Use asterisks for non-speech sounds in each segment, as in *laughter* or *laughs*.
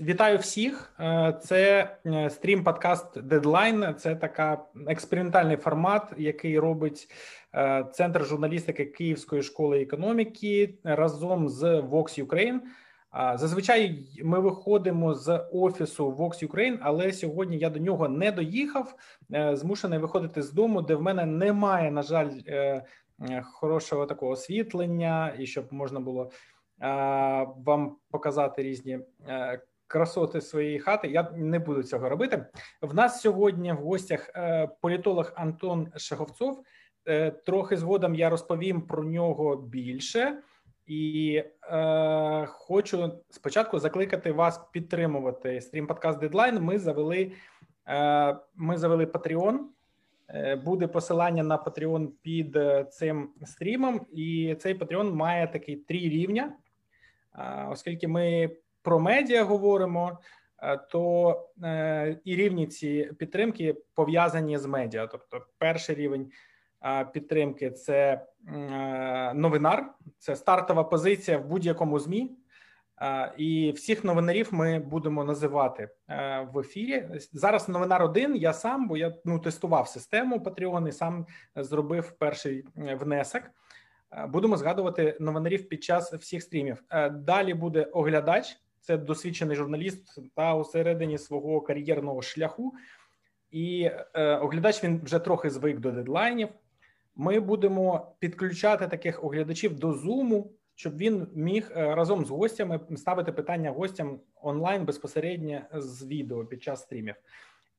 вітаю всіх. Е, це е, стрім подкаст Дедлайн. Це така експериментальний формат, який робить е, центр журналістики Київської школи економіки разом з Vox Ukraine. Зазвичай ми виходимо з офісу Vox Ukraine, але сьогодні я до нього не доїхав. Змушений виходити з дому, де в мене немає, на жаль, хорошого такого освітлення, і щоб можна було вам показати різні красоти своєї хати. Я не буду цього робити. В нас сьогодні в гостях е, політолог Антон Шаговцов. Е, трохи згодом я розповім про нього більше. І е, хочу спочатку закликати вас підтримувати стрім подкаст Дедлайн. Ми завели е, ми завели Patreon. Буде посилання на Patreon під цим стрімом, і цей Patreon має такий три рівня оскільки ми про медіа говоримо, е, то е, і рівні ці підтримки пов'язані з медіа. Тобто, перший рівень підтримки це новинар, це стартова позиція в будь-якому змі. І всіх новинарів ми будемо називати е, в ефірі. Зараз новинар один. Я сам, бо я ну тестував систему Patreon і сам зробив перший внесок. Е, будемо згадувати новинарів під час всіх стрімів. Е, далі буде оглядач, це досвідчений журналіст та у середині свого кар'єрного шляху. І е, оглядач він вже трохи звик до дедлайнів. Ми будемо підключати таких оглядачів до зуму, щоб він міг разом з гостями ставити питання гостям онлайн безпосередньо з відео під час стрімів.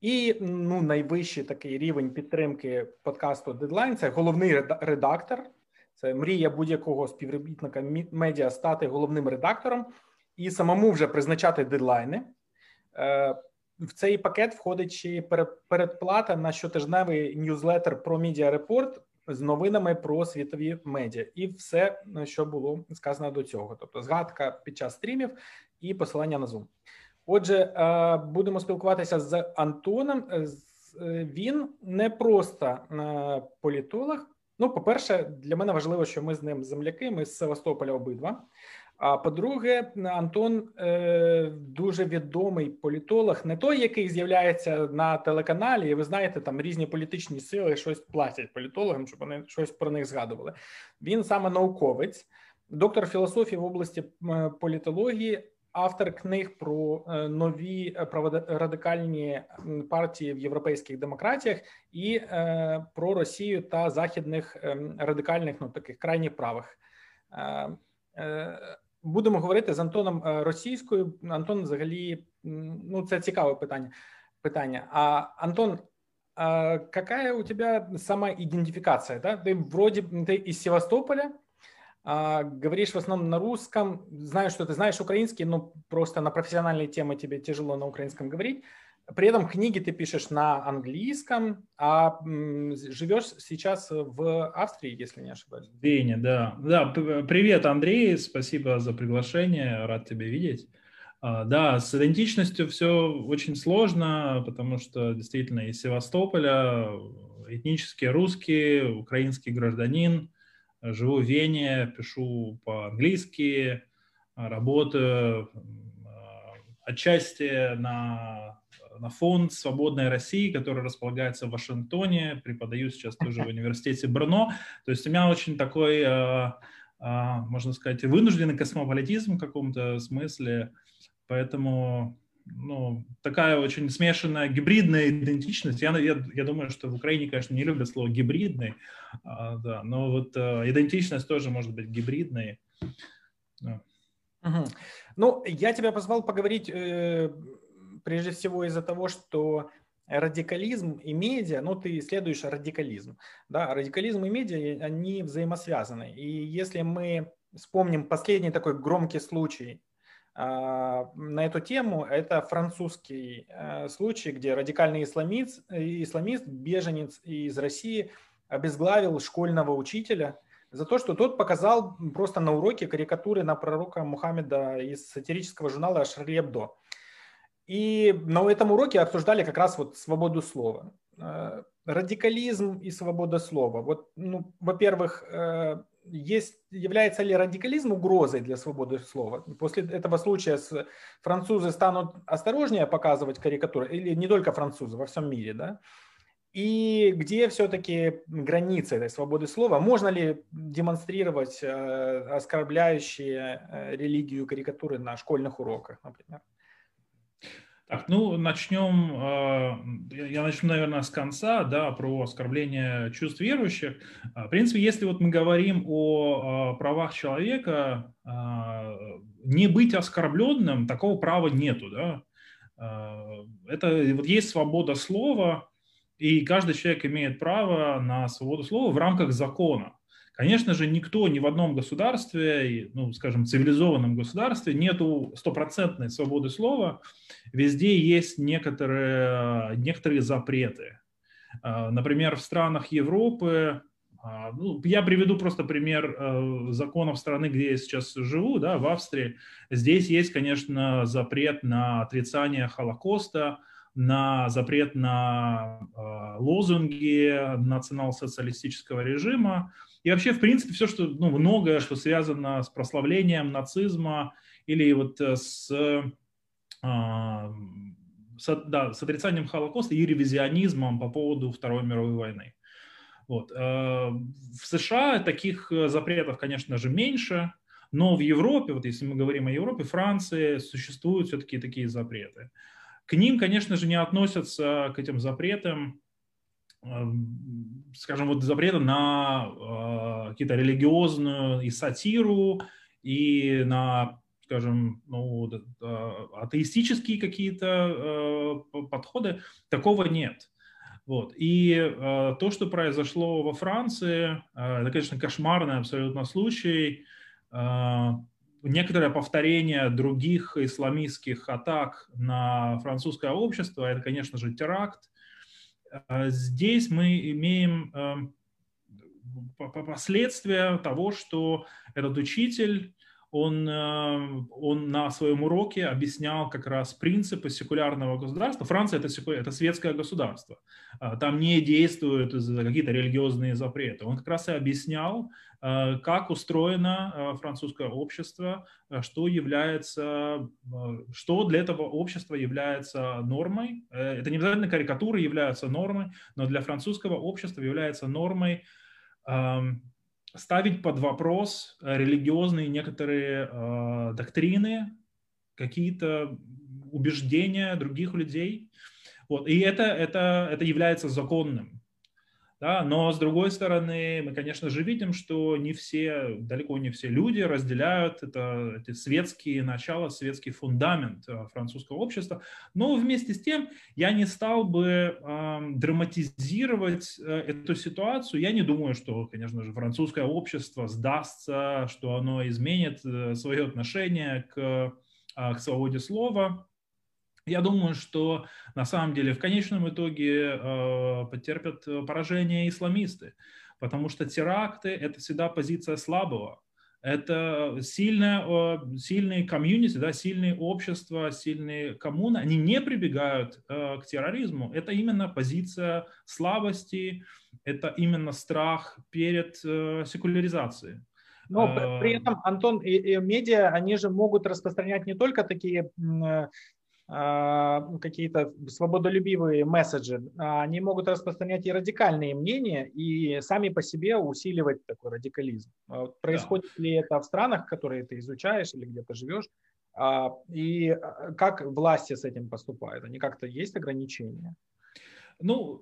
І ну найвищий такий рівень підтримки подкасту Дедлайн це головний редактор. Це мрія будь-якого співробітника медіа стати головним редактором і самому вже призначати дедлайни. Е, в цей пакет входить ще передплата на щотижневий ньюзлетер про Report з новинами про світові медіа, і все, що було сказано до цього. Тобто, згадка під час стрімів і посилання на Zoom. Отже, е, будемо спілкуватися з Антоном. Е, він не просто політолог. Ну, по-перше, для мене важливо, що ми з ним земляки, ми з Севастополя обидва. А по-друге, Антон е, дуже відомий політолог, не той, який з'являється на телеканалі, ви знаєте, там різні політичні сили щось платять політологам, щоб вони щось про них згадували. Він саме науковець, доктор філософії в області політології, автор книг про е, нові е, праворадикальні партії в європейських демократіях і е, про Росію та західних ем, радикальних ну таких крайніх правих. Будемо говорити з Антоном російською. Антон, взагалі, ну це цікаве питання. Питання. А Антон, а какая у тебя сама идентификация? Да? Ты вроде ты из Севастополя, а, говоришь в основном на русском, знаю, что ты знаешь украинский, но просто на профессиональные темы тебе тяжело на украинском говорить. При этом книги ты пишешь на английском, а живешь сейчас в Австрии, если не ошибаюсь. В Вене, да. Да, привет, Андрей, спасибо за приглашение, рад тебя видеть. А, да, с идентичностью все очень сложно, потому что действительно из Севастополя этнически русский, украинский гражданин – живу в Вене, пишу по-английски, работаю отчасти на, на фонд «Свободной России», который располагается в Вашингтоне, преподаю сейчас тоже в университете Брно. То есть у меня очень такой, можно сказать, вынужденный космополитизм в каком-то смысле, поэтому ну, такая очень смешанная гибридная идентичность. Я, я, я думаю, что в Украине, конечно, не любят слово гибридный, а, да, но вот а, идентичность тоже может быть гибридной. Ну, я тебя позвал поговорить э, прежде всего из-за того, что радикализм и медиа, ну, ты исследуешь радикализм, да, радикализм и медиа, они взаимосвязаны. И если мы вспомним последний такой громкий случай а, на эту тему. Это французский э, случай, где радикальный исламист, исламист, беженец из России, обезглавил школьного учителя за то, что тот показал просто на уроке карикатуры на пророка Мухаммеда из сатирического журнала «Шарли Эбдо». И на этом уроке обсуждали как раз вот свободу слова. Э, радикализм и свобода слова. Вот, ну, во-первых, э, есть, является ли радикализм угрозой для свободы слова? После этого случая французы станут осторожнее показывать карикатуры, или не только французы, во всем мире, да? И где все-таки границы этой свободы слова? Можно ли демонстрировать э, оскорбляющие религию карикатуры на школьных уроках, например? Так, ну, начнем, э, я начну, наверное, с конца, да, про оскорбление чувств верующих. А, в принципе, если вот мы говорим о правах человека, а, не быть оскорбленным, такого права нету, да. А, это вот есть свобода слова, и каждый человек имеет право на свободу слова в рамках закона. Конечно же, никто ни в одном государстве, ну, скажем, цивилизованном государстве нету стопроцентной свободы слова. Везде есть некоторые, некоторые запреты. А, например, в странах Европы, а, ну, я приведу просто пример э, законов страны, где я сейчас живу, да, в Австрии. Здесь есть, конечно, запрет на отрицание Холокоста, на запрет на э, лозунги национал-социалистического режима, и вообще, в принципе, все, что, ну, многое, что связано с прославлением нацизма или вот э, с, а, с, да, с отрицанием Холокоста и ревизионизмом по поводу Второй мировой войны. Вот. Э, в США таких э, запретов, конечно же, меньше, но в Европе, вот если мы говорим о Европе, Франции, существуют все-таки такие запреты. К ним, конечно же, не относятся, к этим запретам, скажем, вот запрета на э, какие-то религиозную и сатиру, и на, скажем, ну, э, атеистические какие-то э, подходы, такого нет. Вот. И э, то, что произошло во Франции, э, это, конечно, кошмарный абсолютно случай. Э, некоторое повторение других исламистских атак на французское общество, это, конечно же, теракт, здесь мы имеем эм, последствия того, что этот учитель, он, эм, он на своем уроке объяснял как раз принципы секулярного государства. Франция это, это светское государство. А, там не действуют какие-то религиозные запреты. Он как раз и объяснял, Э, как устроено э, французское общество, э, что является, что для этого общества является нормой. Это не обязательно карикатуры являются нормой, но для французского общества является нормой эм, ставить под вопрос религиозные некоторые доктрины, какие-то убеждения других людей. Вот. И это, это, это является законным. Да, но с другой стороны, мы, конечно же, видим, что не все, далеко не все люди разделяют это, эти светские начала, светский фундамент э, французского общества. Но вместе с тем я не стал бы э, драматизировать эту ситуацию. Я не думаю, что, конечно же, французское общество сдастся, что оно изменит э, свое отношение к, э, к свободе слова. Я думаю, что на самом деле в конечном итоге э, потерпят э, поражение исламисты, потому что теракты – это всегда позиция слабого. Это сильное, э, сильные комьюнити, да, сильные общества, сильные коммуны, они не прибегают э, к терроризму. Это именно позиция слабости, это именно страх перед э, секуляризацией. Но при этом, Антон, и, и медиа, они же могут распространять не только такие а, какие-то свободолюбивые месседжи, а они могут распространять и радикальные мнения, и сами по себе усиливать такой радикализм. А происходит да. ли это в странах, которые ты изучаешь или где-то живешь? И как власти с этим поступают? Они как-то есть ограничения? Ну,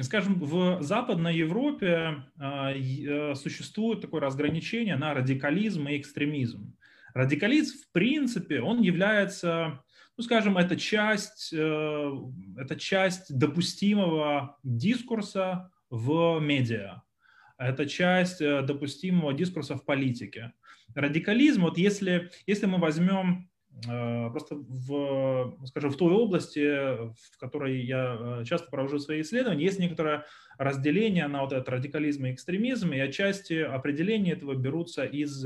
скажем, в Западной Европе э, существует такое разграничение на радикализм и экстремизм. Радикализм, в принципе, он является ну, скажем, это часть, э, это часть допустимого дискурса в медиа. Это часть э, допустимого дискурса в политике. Радикализм, вот если, если мы возьмем э, просто в, скажем, в той области, в которой я часто провожу свои исследования, есть некоторое разделение на вот этот радикализм и экстремизм, и отчасти определения этого берутся из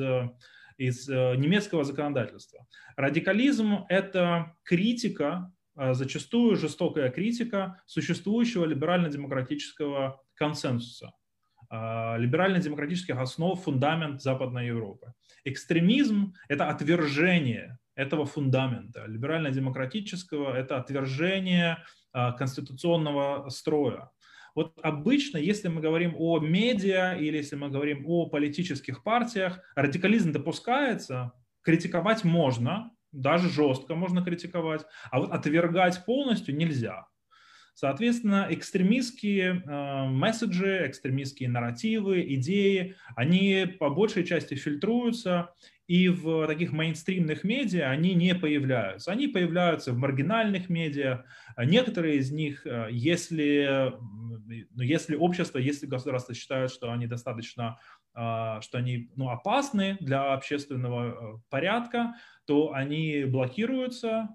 из э, немецкого законодательства. Радикализм – это критика, э, зачастую жестокая критика существующего либерально-демократического консенсуса. либерально-демократических основ фундамент Западной Европы. Экстремизм – это отвержение этого фундамента. Либерально-демократического – это отвержение конституционного строя. Вот обычно, если мы говорим о медиа или если мы говорим о политических партиях, радикализм допускается, критиковать можно, даже жестко можно критиковать, а вот отвергать полностью нельзя. Соответственно, экстремистские э, месседжи, экстремистские нарративы, идеи, они по большей части фильтруются, и в таких мейнстримных медиа они не появляются. Они появляются в маргинальных медиа. Некоторые из них, э, если, ну, если общество, если государство считают, что они достаточно э, что они ну, опасны для общественного порядка, то они блокируются,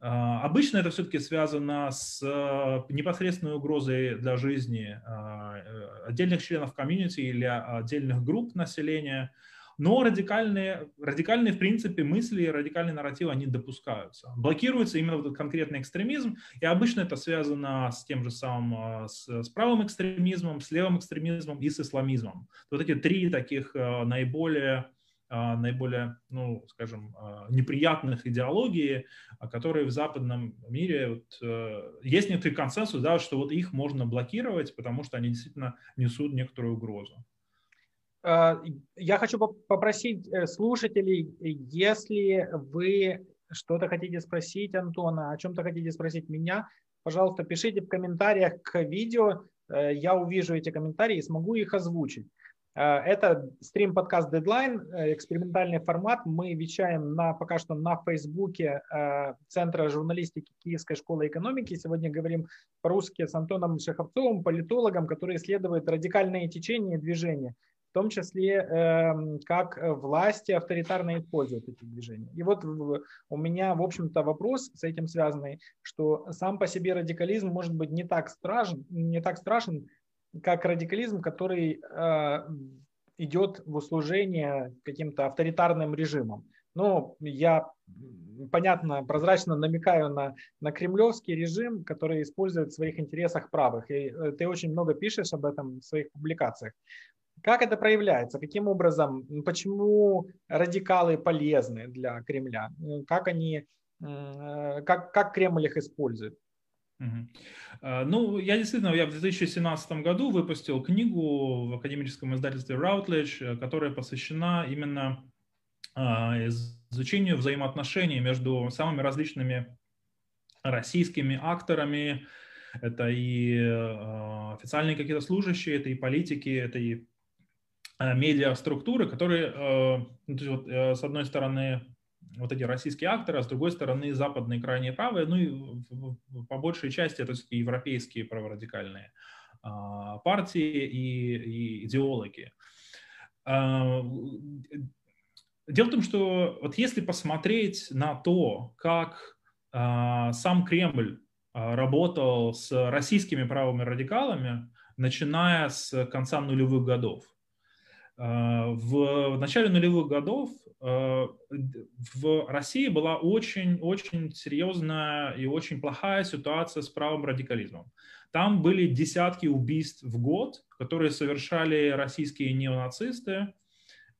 обычно это все-таки связано с э, непосредственной угрозой для жизни а, э, отдельных членов комьюнити или отдельных групп населения, но радикальные, радикальные в принципе мысли, радикальные нарративы, они допускаются. Блокируется именно вот конкретный экстремизм, и обычно это связано с тем же самым, а, с, с правым экстремизмом, с левым экстремизмом и с исламизмом. Вот эти три таких наиболее а, наиболее, ну, скажем, а, неприятных идеологий, а, которые в западном мире вот, э, есть некоторый консенсус, да, что вот их можно блокировать, потому что они действительно несут некоторую угрозу. Я хочу попросить э, слушателей, если вы что-то хотите спросить Антона, о чем-то хотите спросить меня, пожалуйста, пишите в комментариях к видео, э, я увижу эти комментарии и смогу их озвучить. Э, это стрим-подкаст Deadline, э, экспериментальный формат. Мы вещаем на, пока что на Фейсбуке э, Центра журналистики Киевской школы экономики. Сегодня говорим по-русски с Антоном Шеховцовым, политологом, который исследует радикальные течения и движения, в том числе эм, как власти авторитарно используют эти движения. И вот у меня, в общем-то, вопрос с этим связанный, что сам по себе радикализм может быть не так страшен, не так страшен, как радикализм, который э, идет в услужение каким-то авторитарным режимам. Ну, я, понятно, прозрачно намекаю на, на кремлевский режим, который использует в своих интересах правых. И э, ты очень много пишешь об этом в своих публикациях. Как это проявляется? Каким образом? Почему радикалы полезны для Кремля? Как они, э, как, как Кремль их использует? Угу. Ну, я действительно, я в 2017 году выпустил книгу в академическом издательстве Routledge, которая посвящена именно а, изучению взаимоотношений между самыми различными российскими акторами. Это и а, официальные какие-то служащие, это и политики, это и медиаструктуры, которые, ну, э, с одной стороны, вот эти российские акторы, а с другой стороны западные крайние правые, ну и по большей части это европейские праворадикальные а, партии и, и идеологи. А, дело в том, что вот если посмотреть на то, как а, сам Кремль работал с российскими правыми радикалами, начиная с конца нулевых годов, в начале нулевых годов Э, в России была очень-очень серьезная и очень плохая ситуация с правым радикализмом. Там были десятки убийств в год, которые совершали российские неонацисты.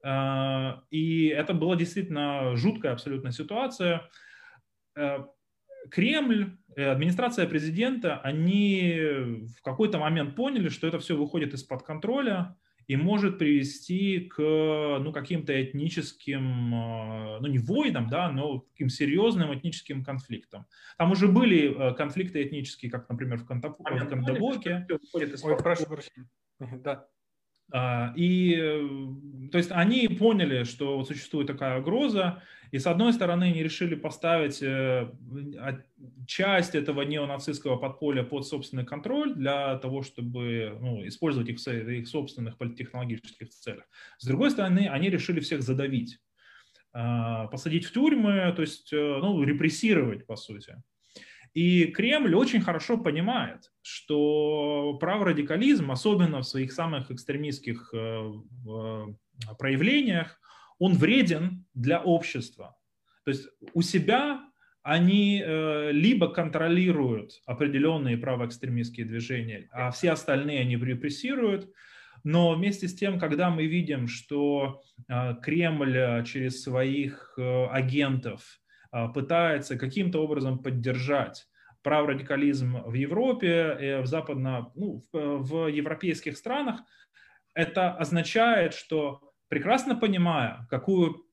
Э, и это была действительно жуткая абсолютно ситуация. Э, Кремль, администрация президента, они в какой-то момент поняли, что это все выходит из-под контроля, и может привести к ну, каким-то этническим, а, ну не войнам, да, но таким серьезным этническим конфликтам. Там уже были э, конфликты этнические, как, например, в, Кондоп... в Кондопоге. Ой, прошу прощения. *laughs* Да. А, и, э, то есть, они поняли, что вот существует такая угроза, и с одной стороны они решили поставить э, часть этого неонацистского подполья под собственный контроль для того, чтобы ну, использовать их в их собственных политтехнологических целях. С другой стороны, они решили всех задавить, а, посадить в тюрьмы, то есть э, ну, репрессировать, по сути. И Кремль очень хорошо понимает, что праворадикализм, особенно в своих самых экстремистских э, проявлениях, он вреден для общества. То есть у себя они э, либо контролируют определенные правоэкстремистские движения, а все остальные они репрессируют, Но вместе с тем, когда мы видим, что Кремль через своих агентов пытается каким-то образом поддержать праворадикализм в Европе, в западно, ну, в европейских странах, это означает, что прекрасно понимая, какую,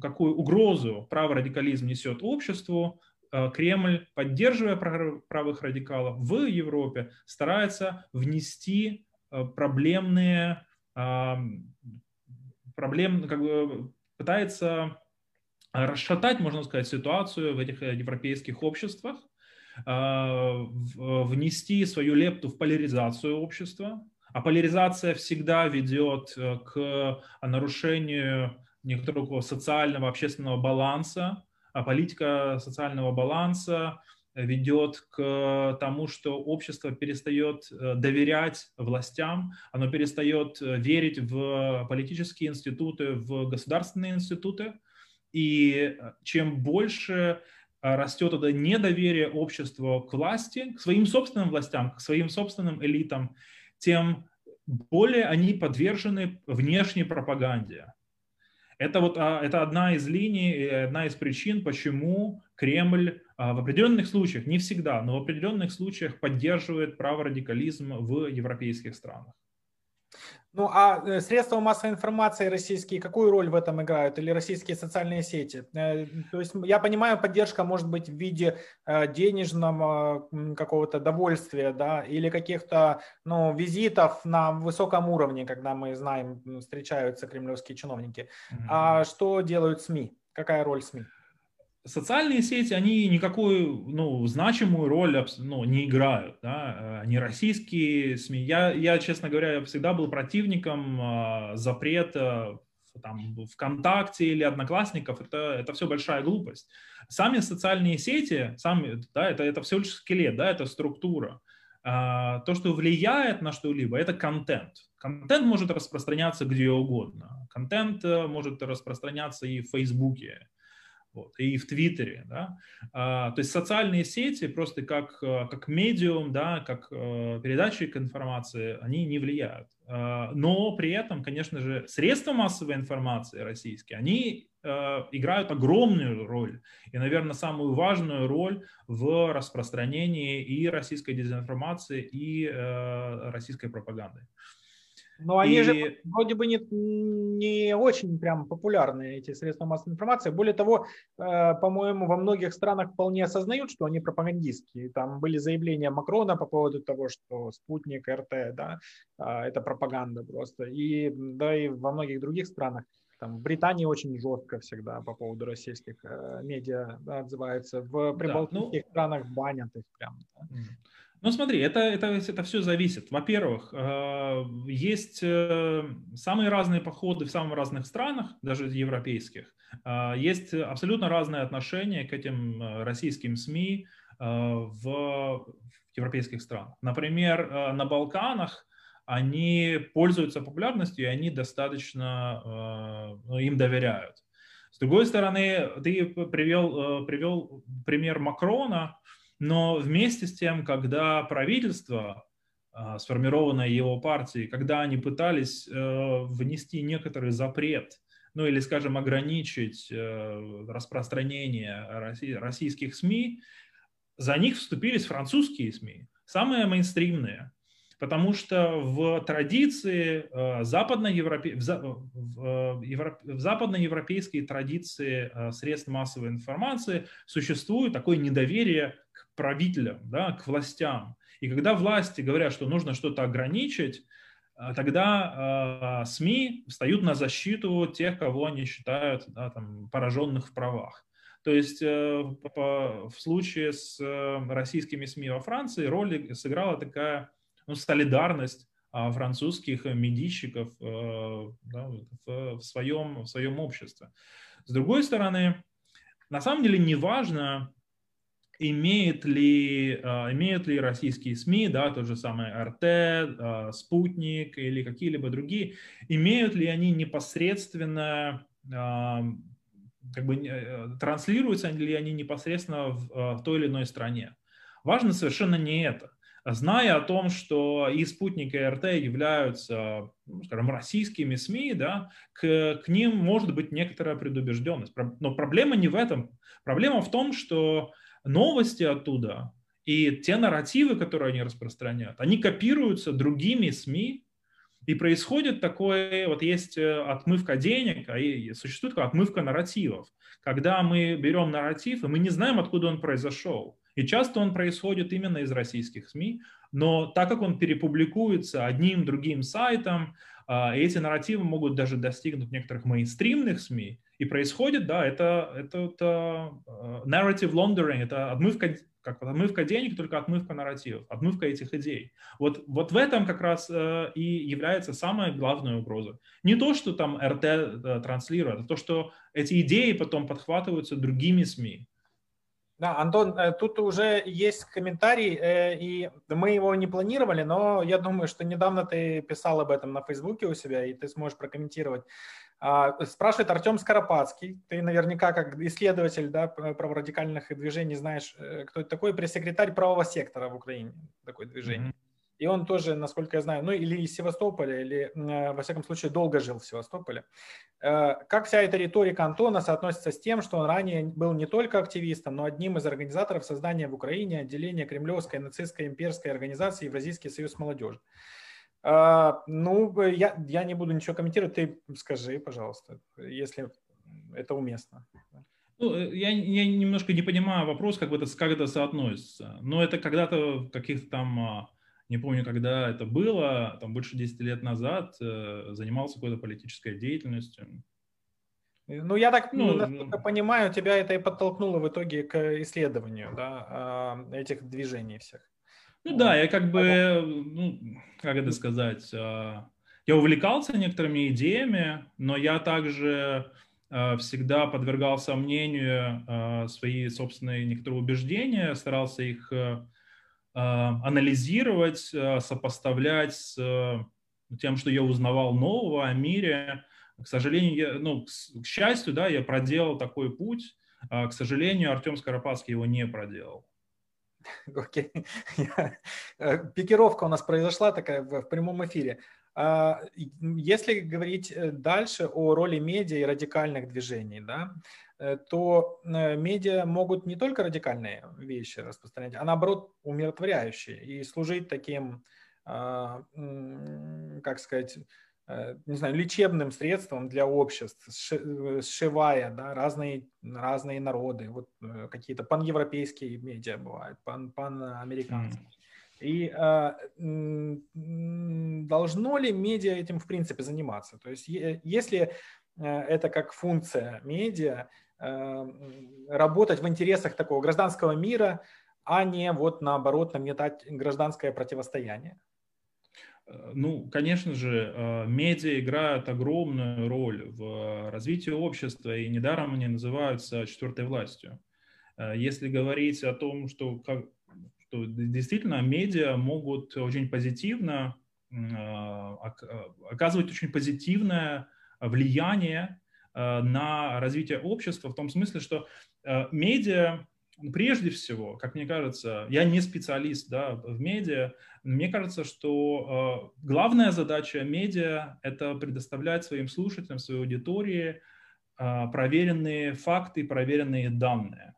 какую угрозу праворадикализм несет обществу, Э, Кремль, поддерживая правых радикалов в Европе, старается внести э, проблемные, проблем, как бы пытается расшатать, можно сказать, ситуацию в этих европейских обществах, э, внести свою лепту в поляризацию общества. А поляризация всегда ведет к нарушению некоторого социального, общественного баланса, а политика социального баланса ведет к тому, что общество перестает э, доверять властям, оно перестает э, верить в политические институты, в государственные институты. И э, чем больше растет это недоверие общества к власти, к своим собственным властям, к своим собственным элитам, тем более они подвержены внешней пропаганде. Это вот а, это одна из линий, одна из причин, почему Кремль а, в определенных случаях, не всегда, но в определенных случаях поддерживает праворадикализм в европейских странах. Ну а э, средства массовой информации российские какую роль в этом играют? Или российские социальные сети? Э, то есть я понимаю, поддержка может быть в виде э, денежного какого-то довольствия, да, или каких-то ну, визитов на высоком уровне, когда мы знаем, встречаются кремлевские чиновники. Mm-hmm. А что делают СМИ? Какая роль СМИ? Социальные сети, они никакую ну, значимую роль ну, не играют. Да? Э, не российские СМИ. Я, я, честно говоря, я всегда был противником э, запрета там, ВКонтакте или Одноклассников. Это, это все большая глупость. Сами социальные сети, сами, да, это, это все лишь скелет, да, это структура. А, то, что влияет на что-либо, это контент. Контент может распространяться где угодно. Контент э, может распространяться и в Фейсбуке, вот, и в Твиттере, да, а, то есть социальные сети просто как, э, как медиум, да, как э, передатчик информации, они не влияют. А, но при этом, конечно же, средства массовой информации российские, они э, играют огромную роль и, наверное, самую важную роль в распространении и российской дезинформации, и э, российской пропаганды. Но они и... же вроде бы не, не очень прям популярны, эти средства массовой информации. Более того, э, по-моему, во многих странах вполне осознают, что они пропагандистские. Там были заявления Макрона по поводу того, что спутник, РТ, да, э, это пропаганда просто. И, да, и во многих других странах. Там, в Британии очень жестко всегда по поводу российских э, медиа да, отзываются. В прибалтийских да, ну... странах банят их прям. Да. Ну смотри, это, это, это все зависит. Во-первых, э, есть э, самые разные походы в самых разных странах, даже европейских. Э, есть абсолютно разные отношения к этим российским СМИ в европейских странах. Например, на Балканах они пользуются популярностью, и они достаточно ну, им доверяют. С другой стороны, ты привел, привел пример Макрона, но вместе с тем, когда правительство, а, сформированное его партией, когда они пытались э, внести некоторый запрет, ну или, скажем, ограничить э, распространение российских СМИ, за них вступились французские СМИ, самые мейнстримные. Потому что в традиции э, западноевропе... в, западноевропейской традиции средств массовой информации существует такое недоверие правителям, да, к властям. И когда власти говорят, что нужно что-то ограничить, э, тогда э, СМИ встают на защиту тех, кого они считают да, там, пораженных в правах. То есть э, по, в случае с э, российскими СМИ во Франции роль сыграла такая ну, солидарность э, французских медийщиков э, да, в, в, своем, в своем обществе. С другой стороны, на самом деле не важно, имеет ли, а, имеют ли российские СМИ, да, тот же самый РТ, а, Спутник или какие-либо другие, имеют ли они непосредственно, а, как бы э, транслируются ли они непосредственно в, в той или иной стране. Важно совершенно не это. зная о том, что и спутник, и РТ являются, ну, скажем, российскими СМИ, да, к, к ним может быть некоторая предубежденность. Но проблема не в этом. Проблема в том, что новости оттуда и те нарративы, которые они распространяют, они копируются другими СМИ, и происходит такое, вот есть э, отмывка денег, а и существует такая отмывка нарративов, когда мы берем нарратив, и мы не знаем, откуда он произошел. И часто он происходит именно из российских СМИ, но так как он перепубликуется одним другим сайтом, а, эти нарративы могут даже достигнуть некоторых мейнстримных СМИ, и происходит, да, это, это, это uh, narrative laundering, это отмывка, как отмывка денег, только отмывка нарративов, отмывка этих идей. Вот, вот в этом как раз uh, и является самая главная угроза. Не то, что там РТ uh, транслирует, а то, что эти идеи потом подхватываются другими СМИ. Да, Антон, э, тут уже есть комментарий, э, и мы его не планировали, но я думаю, что недавно ты писал об этом на Фейсбуке у себя, и ты сможешь прокомментировать. А, спрашивает Артем Скоропадский. Ты наверняка как исследователь да, праворадикальных движений знаешь, э, кто это такой, пресс-секретарь правого сектора в Украине, такое движение. Mm-hmm. И он тоже, насколько я знаю, ну или из Севастополя, или, э, во всяком случае, долго жил в Севастополе. Э, как вся эта риторика Антона соотносится с тем, что он ранее был не только активистом, но одним из организаторов создания в Украине отделения кремлевской нацистской имперской организации Евразийский союз молодежи? Э, ну, я, я не буду ничего комментировать, ты скажи, пожалуйста, если это уместно. Ну, я, я немножко не понимаю вопрос, как, это, как это соотносится. Но это когда-то в каких-то там а, не помню, когда это было, там больше 10 лет назад, э, занимался какой-то политической деятельностью. Ну, я так, ну, насколько ну, понимаю, тебя это и подтолкнуло в итоге к исследованию, да, а, этих движений всех. Ну да, я как бы, ну, как это сказать, а, я увлекался некоторыми идеями, но я также всегда подвергал сомнению свои собственные некоторые убеждения, старался их э, анализировать, а, сопоставлять с э, тем, что я узнавал нового о мире. К сожалению, я, ну, к счастью, да, я проделал такой путь. А, к сожалению, Артем Скоропадский его не проделал. *laughs* Окей. *laughs* Э, пикировка у нас произошла такая в прямом эфире. Если говорить э, дальше о роли медиа и радикальных движений, да, Э, то э, медиа могут не только радикальные вещи распространять, а наоборот умиротворяющие и служить таким, а, как сказать, э, не знаю, лечебным средством для обществ, сшивая да, разные, разные народы, вот какие-то паневропейские медиа бывают, пан, панамериканские. И э, должно ли медиа этим в принципе заниматься? То есть если это как функция медиа, работать в интересах такого гражданского мира, а не вот наоборот нагнетать гражданское противостояние. Э, ну, конечно же, э, медиа играют огромную роль в развитии общества, и недаром они называются четвертой властью. Э, если говорить о том, что, как, что действительно медиа могут очень позитивно оказывать очень позитивное влияние Э, на развитие общества в том смысле, что э, медиа прежде всего, как мне кажется, я не специалист да, в медиа, мне кажется, что э, главная задача медиа – это предоставлять своим слушателям, своей аудитории проверенные факты, проверенные данные.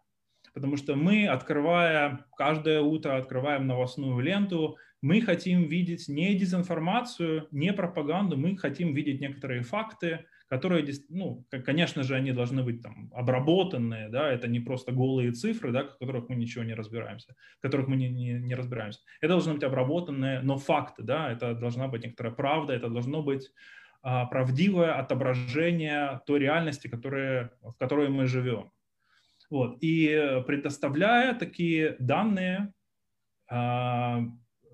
Потому что мы, открывая каждое утро, открываем новостную ленту, мы хотим видеть не дезинформацию, не пропаганду, мы хотим видеть некоторые факты, которые, ну, конечно же, они должны быть там обработанные, да, это не просто голые цифры, да, в которых мы ничего не разбираемся, в которых мы не, не, не разбираемся. Это должны быть обработанные, но факты, да, это должна быть некоторая правда, это должно быть а, правдивое отображение той реальности, которая, в которой мы живем. Вот. И предоставляя такие данные, а,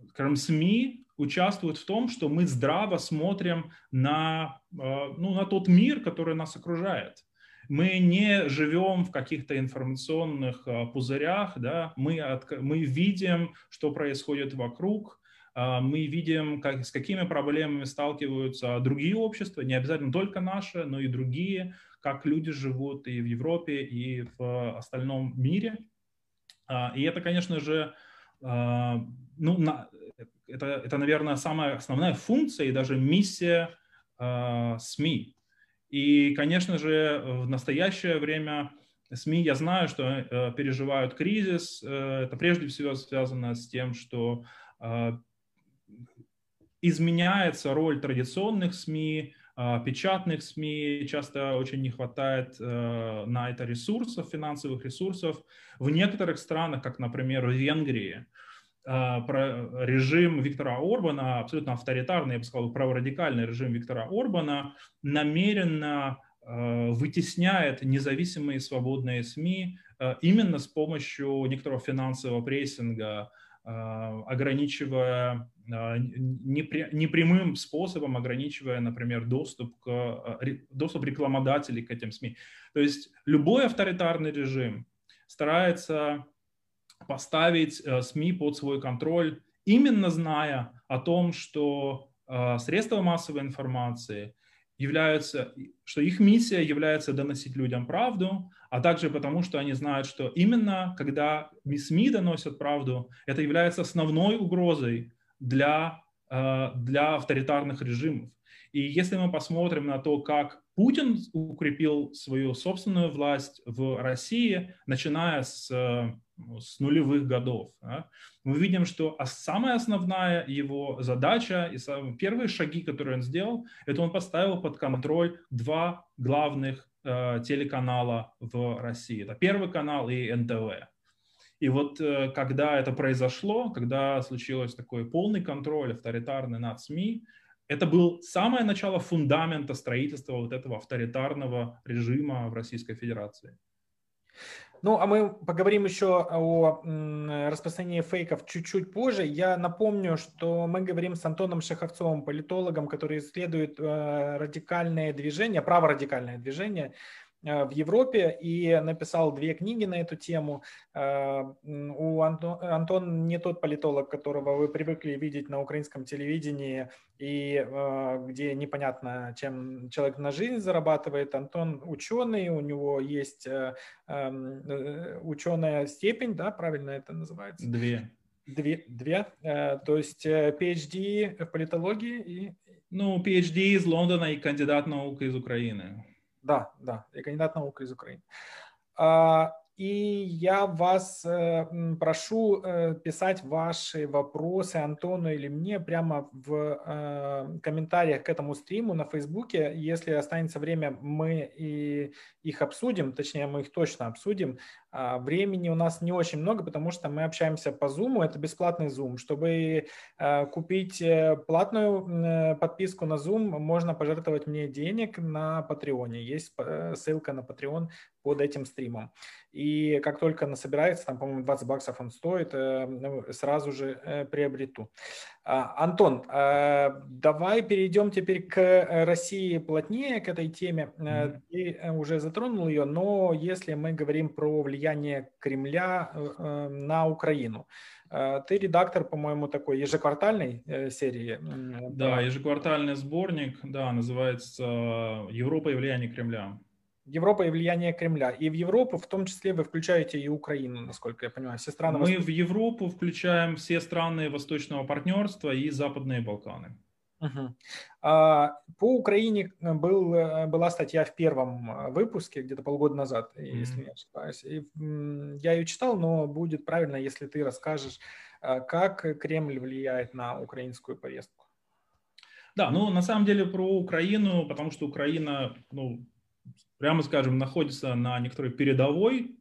скажем, СМИ участвуют в том, что мы здраво смотрим на, э, ну, на тот мир, который нас окружает. Мы не живем в каких-то информационных э, пузырях, да? мы, от, мы видим, что происходит вокруг, э, мы видим, как, с какими проблемами сталкиваются другие общества, не обязательно только наши, но и другие, как люди живут и в Европе, и в остальном мире. И это, конечно же, ну, на, это, это, наверное, самая основная функция и даже миссия э, СМИ. И, конечно же, в настоящее время СМИ, я знаю, что э, переживают кризис. Э, это прежде всего связано с тем, что э, изменяется роль традиционных СМИ, э, печатных СМИ. Часто очень не хватает э, на это ресурсов, финансовых ресурсов. В некоторых странах, как, например, в Венгрии, э, режим Виктора Орбана, абсолютно авторитарный, я бы сказал, праворадикальный режим Виктора Орбана, намеренно Э, вытесняет независимые свободные СМИ э, именно с помощью некоторого финансового прессинга, ограничивая непрямым способом, ограничивая, например, доступ, к, доступ рекламодателей к этим СМИ. То есть любой авторитарный режим старается поставить СМИ под свой контроль, именно зная о том, что средства массовой информации – являются, что их миссия является доносить людям правду, а также потому, что они знают, что именно когда СМИ доносят правду, это является основной угрозой для, э, для авторитарных режимов. И если мы посмотрим на то, как Путин укрепил свою собственную власть в России, начиная с э, с нулевых годов. Да, мы видим, что самая основная его задача и самые первые шаги, которые он сделал, это он поставил под контроль два главных э, телеканала в России. Это Первый канал и НТВ. И вот э, когда это произошло, когда случилось такой полный контроль авторитарный над СМИ, это был самое начало фундамента строительства вот этого авторитарного режима в Российской Федерации. Ну, а мы поговорим еще о распространении фейков чуть-чуть позже. Я напомню, что мы говорим с Антоном Шаховцовым, политологом, который исследует э, радикальное движение, праворадикальное движение в Европе и написал две книги на эту тему. Э, у Антон, Антон не тот политолог, которого вы привыкли видеть на украинском телевидении и э, где непонятно, чем человек на жизнь зарабатывает. Антон ученый, у него есть эм, ученая степень, да, правильно это называется? Две. Две, две. То есть PhD в политологии и... Ну, PhD из Лондона и кандидат наук из Украины. Да, да, я кандидат наук из Украины. А, и я вас э, прошу э, писать ваши вопросы Антону или мне прямо в э, комментариях к этому стриму на Фейсбуке. Если останется время, мы и их обсудим, точнее, мы их точно обсудим. А, времени у нас не очень много, потому что мы общаемся по Zoom, это бесплатный Zoom. Чтобы купить платную подписку на Zoom, можно пожертвовать мне денег на Патреоне. Есть ссылка на Patreon под этим стримом. И как только насобирается, там, по-моему, 20 баксов он стоит, э, ну, сразу же э, приобрету. А, Антон, э, давай перейдем теперь к России плотнее, к этой теме. Mm-hmm. Ты уже затронул ее, но если мы говорим про влияние Кремля на Украину, ты редактор, по-моему, такой ежеквартальной серии. Да, ежеквартальный сборник, да, называется «Европа и влияние Кремля». Европа и влияние Кремля. И в Европу в том числе вы включаете и Украину, насколько я понимаю, все страны. Мы в Европу включаем все страны Восточного партнерства и Западные Балканы. Угу. По Украине был, была статья в первом выпуске, где-то полгода назад, mm-hmm. если не ошибаюсь. И, я ее читал, но будет правильно, если ты расскажешь, как Кремль влияет на украинскую повестку. Да, ну на самом деле про Украину, потому что Украина, ну, прямо скажем, находится на некоторой передовой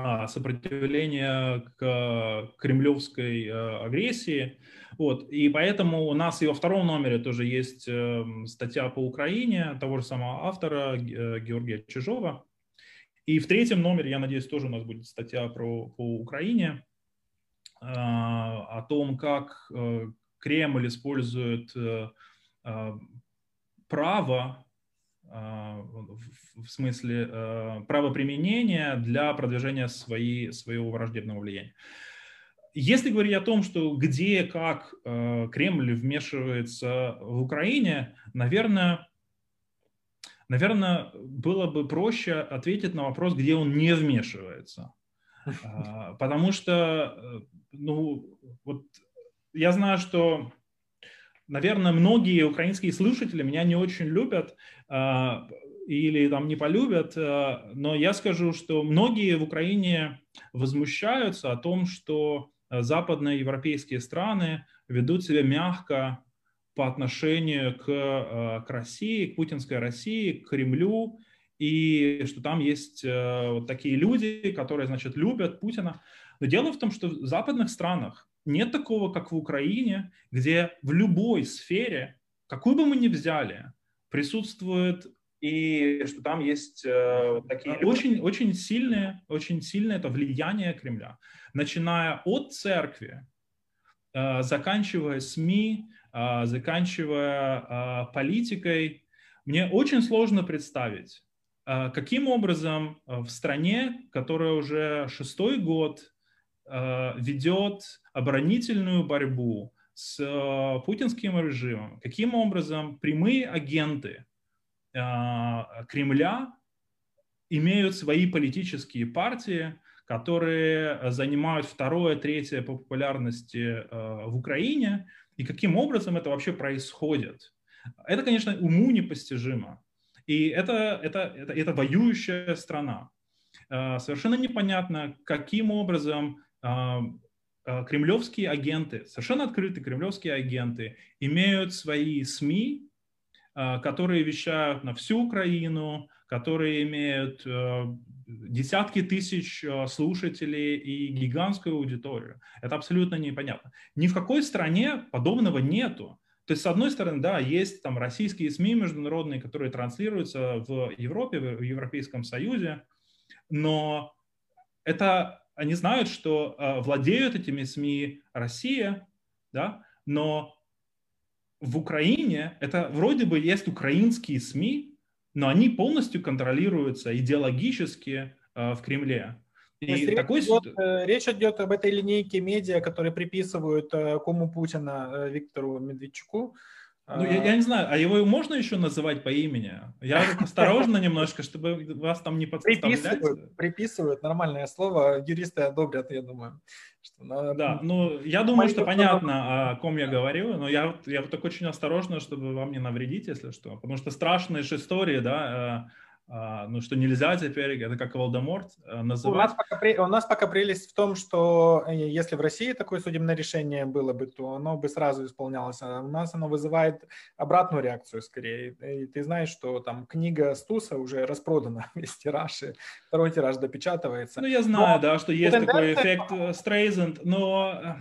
а, сопротивления к кремлевской а, агрессии. Вот. И поэтому у нас и во втором номере тоже есть э, статья по Украине того же самого автора э, Георгия Чижова. И в третьем номере, я надеюсь, тоже у нас будет статья про, по Украине а, о том, как э, Кремль использует право в смысле э, правоприменения для продвижения своей, своего враждебного влияния. Если говорить о том, что где, как э, Кремль вмешивается в Украине, наверное, наверное, было бы проще ответить на вопрос, где он не вмешивается. *laughs* Потому что, ну, вот я знаю, что, наверное, многие украинские слушатели меня не очень любят или там не полюбят, но я скажу, что многие в Украине возмущаются о том, что западные европейские страны ведут себя мягко по отношению к, э, к России, к путинской России, к Кремлю, и что там есть вот такие люди, которые, значит, любят Путина. Но дело в том, что в западных странах нет такого, как в Украине, где в любой сфере, какую бы мы ни взяли, присутствует и что там есть э, такие очень, очень сильные, очень сильное это влияние Кремля, начиная от церкви, э, заканчивая СМИ, а, заканчивая а, политикой, мне очень сложно представить, а, каким образом в стране, которая уже шестой год ведет оборонительную борьбу с путинским режимом, каким образом прямые агенты Кремля имеют свои политические партии, которые занимают второе, третье по популярности в Украине, и каким образом это вообще происходит. Это, конечно, уму непостижимо. И это, это, это, это воюющая страна. Совершенно непонятно, каким образом кремлевские агенты, совершенно открытые кремлевские агенты, имеют свои СМИ, которые вещают на всю Украину, которые имеют десятки тысяч слушателей и гигантскую аудиторию. Это абсолютно непонятно. Ни в какой стране подобного нету. То есть, с одной стороны, да, есть там российские СМИ международные, которые транслируются в Европе, в Европейском Союзе, но это они знают, что э, владеют этими СМИ Россия, да, но в Украине это вроде бы есть украинские СМИ, но они полностью контролируются идеологически э, в Кремле. И речь, такой... идет, э, речь идет об этой линейке медиа, которые приписывают э, кому Путина э, Виктору Медведчуку. Ну, я, я не знаю, а его можно еще называть по имени? Я осторожно *laughs* немножко, чтобы вас там не подставлять. Приписывают, приписывают, нормальное слово, юристы одобрят, я думаю. Что, ну, да, ну, я думаю, что понятно, о ком я говорю, но я, я вот так очень осторожно, чтобы вам не навредить, если что, потому что страшные же истории, да, э, а, ну, что нельзя теперь, это как Волдеморт называть. У нас, пока, у нас пока прелесть в том, что э, если в России такое судебное решение было бы, то оно бы сразу исполнялось, а у нас оно вызывает обратную реакцию скорее. И ты знаешь, что там книга Стуса уже распродана, *laughs* весь тираж, и второй тираж допечатывается. Ну, я знаю, но, да, что есть такой эффект э, Стрейзенд, но Э,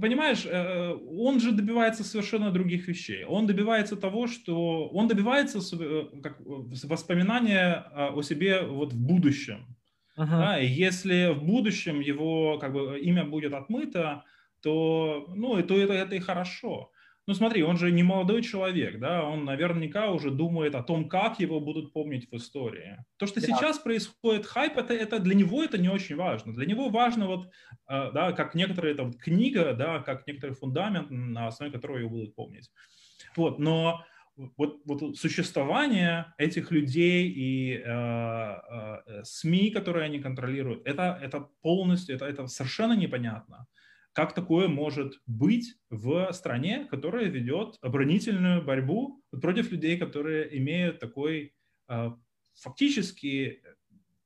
понимаешь, э, он же добивается совершенно других вещей. Он добивается того, что он добивается э, как, воспоминания о себе вот в будущем. Uh-huh. Да, и если в будущем его как бы имя будет отмыто, то, ну, то это, это и хорошо. Ну смотри, он же не молодой человек, да, он наверняка уже думает о том, как его будут помнить в истории. То, что да. сейчас происходит хайп, это, это для него это не очень важно. Для него важно вот, э, да, как некоторые там книга, да, как некоторый фундамент, на основе которого его будут помнить. Вот, но вот, вот существование этих людей и э, э, СМИ, которые они контролируют, это, это полностью, это, это совершенно непонятно. Как такое может быть в стране, которая ведет оборонительную борьбу против людей, которые имеют такой а, фактически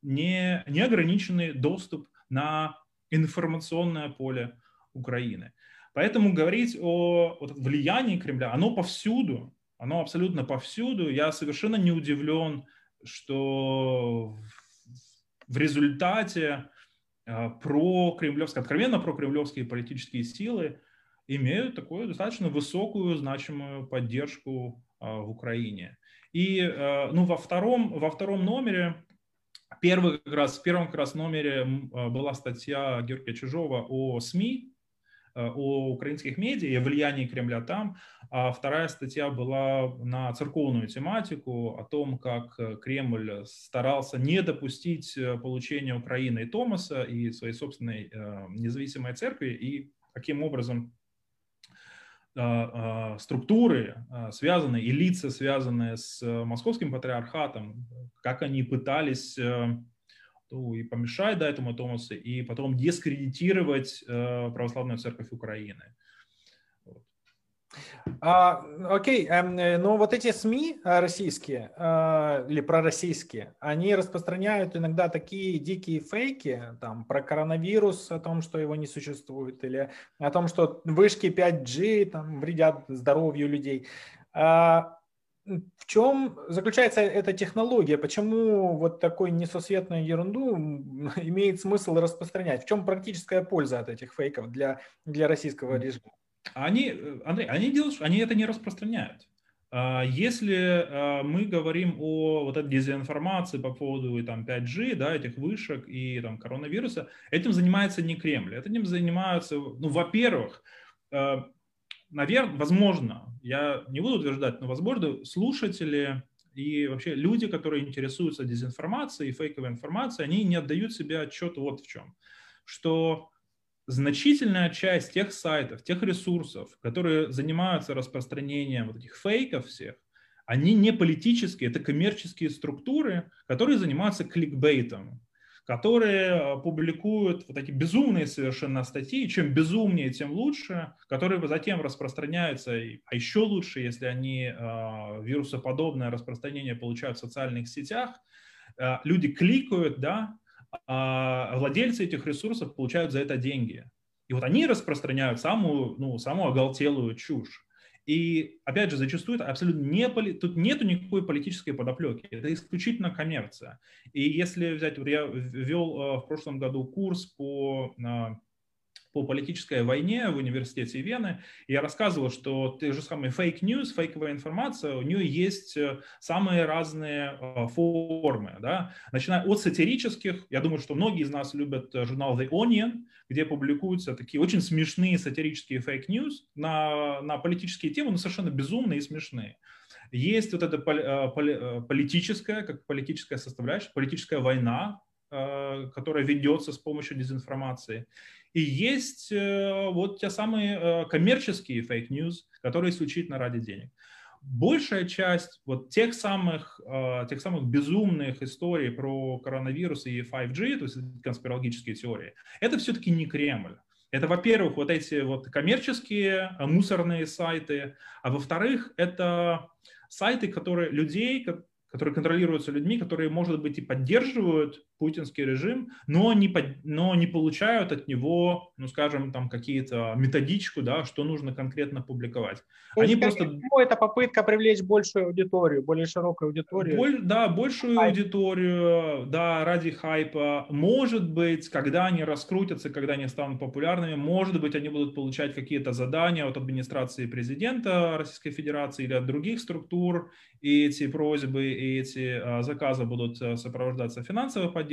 не, неограниченный доступ на информационное поле Украины. Поэтому говорить о вот, влиянии Кремля, оно повсюду, оно абсолютно повсюду. Я совершенно не удивлен, что в результате про кремлевские, откровенно про кремлевские политические силы имеют такую достаточно высокую значимую поддержку а, в Украине. И а, ну, во, втором, во втором номере, первый как раз, в первом как раз номере была статья Георгия Чижова о СМИ, о украинских медиа и о влиянии Кремля там, а вторая статья была на церковную тематику, о том, как э, Кремль старался не допустить э, получения Украины и Томаса, и своей собственной независимой церкви, и каким образом структуры, связанные, и лица, связанные с московским патриархатом, как они пытались то и помешать да, этому Томасу, и потом дискредитировать э, православную церковь Украины. А, окей, эм, э, но вот эти СМИ э, российские э, или пророссийские, они распространяют иногда такие дикие фейки там про коронавирус, о том, что его не существует, или о том, что вышки 5G там вредят здоровью людей. А, в чем заключается эта технология? Почему вот такую несусветную ерунду *laughs* имеет смысл распространять? В чем практическая польза от этих фейков для, для российского режима? Они, э, Андрей, они делают, они это не распространяют. А, если а, мы говорим о вот этой дезинформации по поводу там, 5G, да, этих вышек и там, коронавируса, этим занимается не Кремль. Этим занимаются, ну, во-первых, а, наверное, возможно, я не буду утверждать, но возможно, слушатели и вообще люди, которые интересуются дезинформацией и фейковой информацией, они не отдают себе отчет вот в чем. Что значительная часть тех сайтов, тех ресурсов, которые занимаются распространением вот этих фейков всех, они не политические, это коммерческие структуры, которые занимаются кликбейтом, которые публикуют вот такие безумные совершенно статьи, чем безумнее, тем лучше, которые затем распространяются, а еще лучше, если они э, вирусоподобное распространение получают в социальных сетях, э, люди кликают, да, а владельцы этих ресурсов получают за это деньги. И вот они распространяют самую, ну, самую оголтелую чушь. И, опять же, зачастую это абсолютно не... Поли... Тут нету никакой политической подоплеки. Это исключительно коммерция. И если взять... Вот я ввел э, в прошлом году курс по а, по политической войне в университете Вены. Я рассказывал, что те же самые fake news, фейковая информация, у нее есть э, самые разные э, формы. Да? Начиная от сатирических, я думаю, что многие из нас любят э, журнал The Onion, где публикуются такие очень смешные сатирические fake news на, на политические темы, но совершенно безумные и смешные. Есть вот эта политическая, как политическая составляющая, политическая война, которая ведется с помощью дезинформации. И есть э, вот те самые э, коммерческие fake news, которые исключительно ради денег. Большая часть вот тех самых, э, тех самых безумных историй про коронавирус и 5G, то есть конспирологические теории, это все-таки не Кремль. Это, во-первых, вот эти вот коммерческие мусорные сайты, а во-вторых, это сайты, которые людей, которые контролируются людьми, которые, может быть, и поддерживают путинский режим, но не, под, но не получают от него, ну, скажем, там какие-то методичку, да, что нужно конкретно публиковать. То Они просто... Это попытка привлечь большую аудиторию, более широкую аудиторию. Боль, да, большую Хайп. аудиторию, да, ради хайпа. Может быть, когда они раскрутятся, когда они станут популярными, может быть, они будут получать какие-то задания от администрации президента Российской Федерации или от других структур, и эти просьбы, и эти а, заказы будут а, сопровождаться финансовой поддержкой.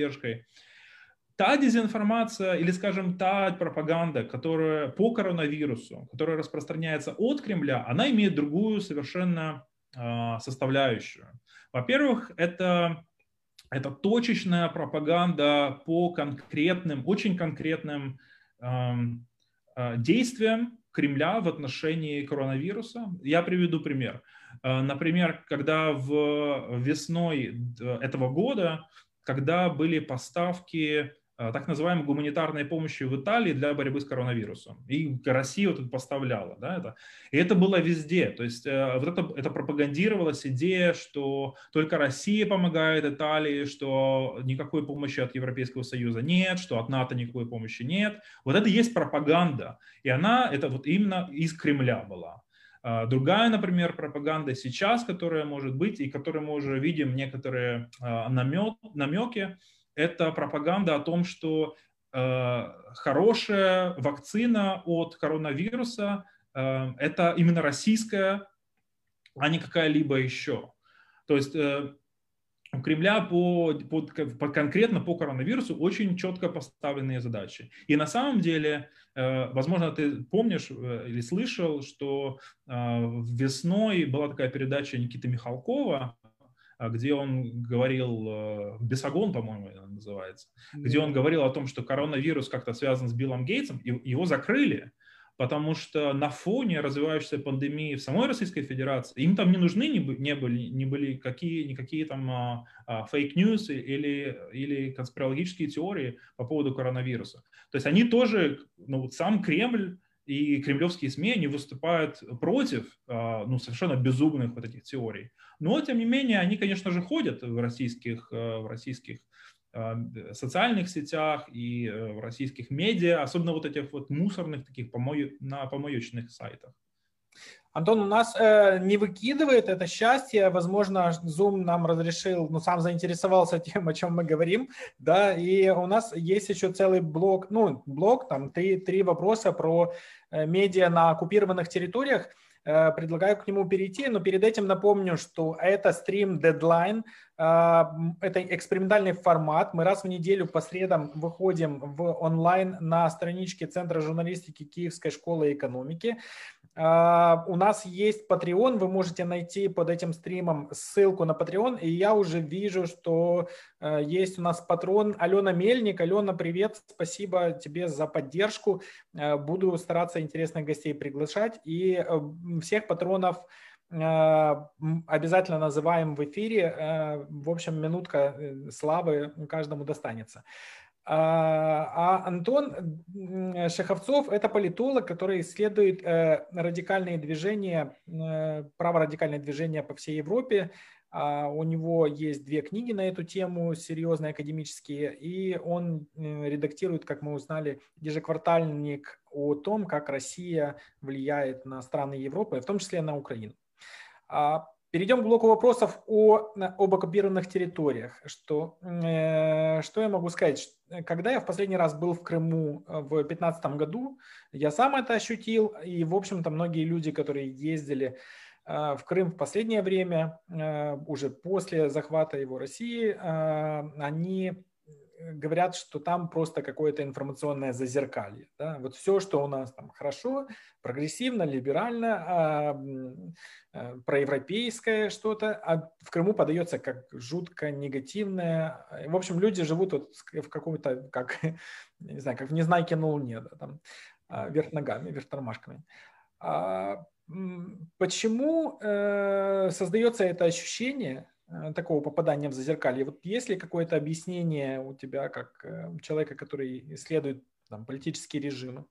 Та дезинформация или, скажем, та пропаганда, которая по коронавирусу, которая распространяется от Кремля, она имеет другую совершенно а, составляющую. Во-первых, это, это точечная пропаганда по конкретным, очень конкретным действиям Кремля в отношении коронавируса. Я приведу пример. Э, например, когда в весной этого года, когда были поставки э, так называемой гуманитарной помощи в Италии для борьбы с коронавирусом. И Россия вот это поставляла. Да, это. И это было везде. То есть э, вот это, это пропагандировалась идея, что только Россия помогает Италии, что никакой помощи от Европейского Союза нет, что от НАТО никакой помощи нет. Вот это есть пропаганда. И она, это вот именно из Кремля была. А, другая, например, пропаганда сейчас, которая может быть, и которой мы уже видим некоторые а, намек, намеки, это пропаганда о том, что а, хорошая вакцина от коронавируса это именно российская, а не какая-либо еще. То есть э, у Кремля по, по, по, конкретно по коронавирусу очень четко поставленные задачи. И на самом деле, э, возможно, ты помнишь э, или слышал, что э, весной была такая передача Никиты Михалкова, где он говорил, Бесогон, по-моему, называется, где он говорил о том, что коронавирус как-то связан с Биллом Гейтсом, и его закрыли, потому что на фоне развивающейся пандемии в самой Российской Федерации им там не нужны не, не были, не были какие, никакие там а, а, fake news или, или конспирологические теории по поводу коронавируса. То есть они тоже, ну вот сам Кремль и кремлевские СМИ, они выступают против а, ну, совершенно безумных вот этих теорий. Но, тем не менее, они, конечно же, ходят в российских, в российских а, социальных сетях и э, в российских медиа, особенно вот этих вот мусорных таких помою, на помоечных сайтах. Антон, у нас э, не выкидывает это счастье. Возможно, Zoom нам разрешил, ну, сам заинтересовался *laughs* тем, о чем мы говорим, да, и у нас есть еще целый блок, ну, блок, там, три, три вопроса про э, медиа на оккупированных территориях. Э, предлагаю к нему перейти, но перед этим напомню, что это стрим Deadline, э, это экспериментальный формат. Мы раз в неделю по средам выходим в онлайн на страничке Центра журналистики Киевской школы экономики. А, у нас есть Patreon, вы можете найти под этим стримом ссылку на Patreon, и я уже вижу, что э, есть у нас патрон Алена Мельник. Алена, привет, спасибо тебе за поддержку. Э, буду стараться интересных гостей приглашать, и э, всех патронов обязательно называем в эфире. В общем, минутка славы каждому достанется. А, а Антон Шеховцов – это политолог, который исследует э, радикальные движения, э, праворадикальные движения по всей Европе. А, у него есть две книги на эту тему, серьезные академические, и он э, редактирует, как мы узнали, ежеквартальник о том, как Россия влияет на страны Европы, в том числе на Украину. Перейдем к блоку вопросов о, об оккупированных территориях. Что, э, что я могу сказать? Когда я в последний раз был в Крыму э, в 2015 году, я сам это ощутил, и, в общем-то, многие люди, которые ездили э, в Крым в последнее время, э, уже после захвата его России, э, они говорят, что там просто какое-то информационное зазеркалье. Да? Вот все, что у нас там хорошо, прогрессивно, либерально, а, а, проевропейское что-то, а в Крыму подается как жутко негативное. В общем, люди живут вот в каком-то, как, *laughs* не знаю, как в Незнайке на Луне, да, там, а, вверх ногами, вверх тормашками. А, почему э, создается это ощущение, Э, такого попадания в зазеркалье. Вот есть ли какое-то объяснение у тебя, как э, человека, который исследует там, политические режимы?